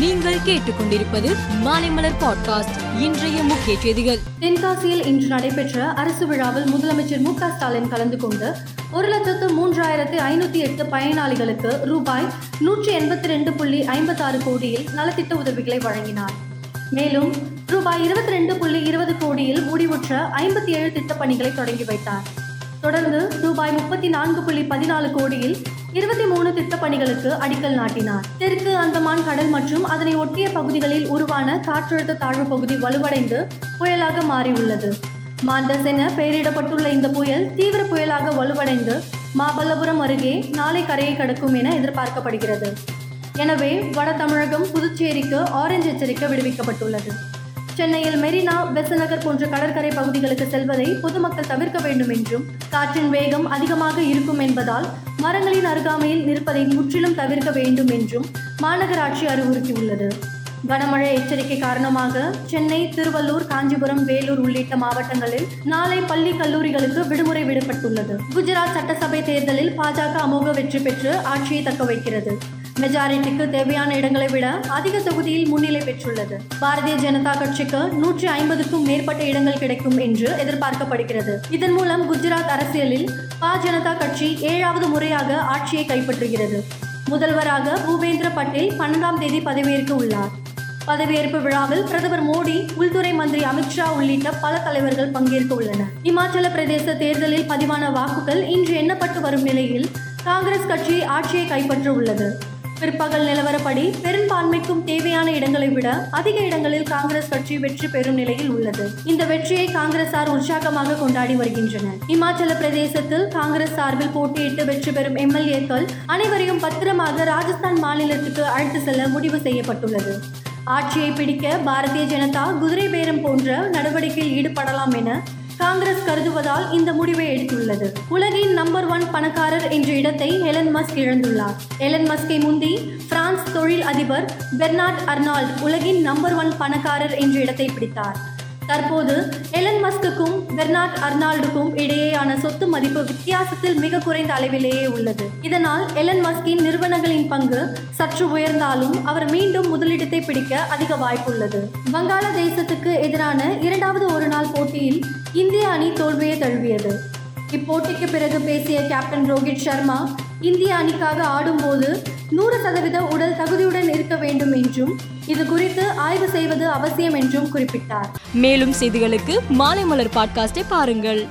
நீங்கள் கேட்டுக்கொண்டிருப்பது மாலைமலர் பாட்காஸ்ட் இன்றைய முக்கிய செய்திகள். தென்காசியில் இன்று நடைபெற்ற அரசு விழாவில் முதலமைச்சர் மு ஸ்டாலின் கலந்து கொண்டு ஒரு லட்சத்து மூன்றாயிரத்து ஐநூத்தி எட்டு பயனாளிகளுக்கு ரூபாய் நூற்றி எண்பத்தி ரெண்டு புள்ளி ஐம்பத்தாறு கோடியில் நலத்திட்ட உதவிகளை வழங்கினார். மேலும் ரூபாய் இருபத்தி ரெண்டு புள்ளி இருபது கோடியில் முடிவுற்ற ஐம்பத்தி ஏழு திட்டப்பணிகளை தொடங்கி வைத்தார். தொடர்ந்து ரூபாய் முப்பத்தி நான்கு புள்ளி பதினாலு கோடியில் இருபத்தி மூணு திட்டப்பணிகளுக்கு அடிக்கல் நாட்டினார். தெற்கு அந்தமான் கடல் மற்றும் அதனை ஒட்டிய பகுதிகளில் உருவான காற்றழுத்த தாழ்வு பகுதி வலுவடைந்து புயலாக மாறியுள்ளது. மாண்டஸ் என பெயரிடப்பட்டுள்ள இந்த புயல் தீவிர புயலாக வலுவடைந்து மாமல்லபுரம் அருகே நாளை கரையை கடக்கும் என எதிர்பார்க்கப்படுகிறது. எனவே வட தமிழகம் புதுச்சேரிக்கு ஆரஞ்சு எச்சரிக்கை விடுவிக்கப்பட்டுள்ளது. சென்னையில் மெரினா பெசநகர் போன்ற கடற்கரை பகுதிகளுக்கு செல்வதை பொதுமக்கள் தவிர்க்க வேண்டும் என்றும் காற்றின் வேகம் அதிகமாக இருக்கும் என்பதால் மரங்களின் அருகாமையில் நிற்பதை முற்றிலும் தவிர்க்க வேண்டும் என்றும் மாநகராட்சி அறிவுறுத்தியுள்ளது. கனமழை எச்சரிக்கை காரணமாக சென்னை திருவள்ளூர் காஞ்சிபுரம் வேலூர் உள்ளிட்ட மாவட்டங்களில் நாளை பள்ளி கல்லூரிகளுக்கு விடுமுறை விடப்பட்டுள்ளது குஜராத் சட்டசபை தேர்தலில் பாஜக அமோக வெற்றி பெற்று ஆட்சியை தக்க வைக்கிறது மெஜாரிட்டிக்கு தேவையான இடங்களை விட அதிக தொகுதியில் முன்னிலை பெற்றுள்ளது. பாரதிய ஜனதா கட்சிக்கு நூற்றி ஐம்பதுக்கும் மேற்பட்ட இடங்கள் கிடைக்கும் என்று எதிர்பார்க்கப்படுகிறது. இதன் மூலம் குஜராத் அரசியலில் பா ஜனதா கட்சி ஏழாவது முறையாக ஆட்சியை கைப்பற்றுகிறது. முதல்வராக பூபேந்திர பட்டேல் பன்னெண்டாம் தேதி பதவியேற்க உள்ளார். பதவியேற்பு விழாவில் பிரதமர் மோடி உள்துறை மந்திரி அமித்ஷா உள்ளிட்ட பல தலைவர்கள் பங்கேற்க உள்ளனர். இமாச்சல பிரதேச தேர்தலில் பதிவான வாக்குகள் இன்று எண்ணப்பட்டு வரும் நிலையில் காங்கிரஸ் கட்சி ஆட்சியை கைப்பற்ற உள்ளது. பிற்பகல் நிலவரப்படி பெரும்பான்மைக்கும் தேவையான இடங்களை விட அதிக இடங்களில் காங்கிரஸ் கட்சி வெற்றி பெறும் நிலையில் உள்ளது. இந்த வெற்றியை காங்கிரசார் உற்சாகமாக கொண்டாடி வருகின்றனர். இமாச்சல பிரதேசத்தில் காங்கிரஸ் சார்பில் போட்டியிட்டு வெற்றி பெறும் எம்எல்ஏக்கள் அனைவரையும் பத்திரமாக ராஜஸ்தான் மாநிலத்துக்கு அழைத்து செல்ல முடிவு செய்யப்பட்டுள்ளது. ஆட்சியை பிடிக்க பாரதிய ஜனதா குதிரை பேரம் போன்ற நடவடிக்கையில் ஈடுபடலாம் என காங்கிரஸ் கருதுவதால் இந்த முடிவை எடுத்துள்ளது. உலகின் நம்பர் ஒன் பணக்காரர் என்ற இடத்தை எலன் மஸ்க் இழந்துள்ளார். எலன் மஸ்கை முந்தி பிரான்ஸ் தொழில் அதிபர் பெர்னார்ட் அர்னால்ட் உலகின் நம்பர் ஒன் பணக்காரர் என்ற இடத்தை பிடித்தார். தற்போது எலன் மஸ்குக்கும் பெர்னார்ட் அர்னால்டுக்கும் இடையேயான சொத்து மதிப்பு வித்தியாசத்தில் மிக குறைந்த அளவிலேயே உள்ளது. இதனால் எலன் மஸ்கின் நிறுவனங்களின் பங்கு சற்று உயர்ந்தாலும் அவர் மீண்டும் முதலிடத்தை பிடிக்க அதிக வாய்ப்புள்ளது. வங்காளதேசத்துக்கு எதிரான இரண்டாவது ஒருநாள் போட்டியில் இந்திய அணி தோல்வியை தழுவியது. இப்போட்டிக்கு பிறகு பேசிய கேப்டன் ரோஹித் சர்மா இந்திய அணிக்காக ஆடும்போது நூறு சதவீத உடல் தகுதியுடன் இருக்க வேண்டும் என்றும் இது குறித்து ஆய்வு செய்வது அவசியம் என்றும் குறிப்பிட்டார். மேலும் செய்திகளுக்கு மாலை மலர் பாட்காஸ்டை பாருங்கள்.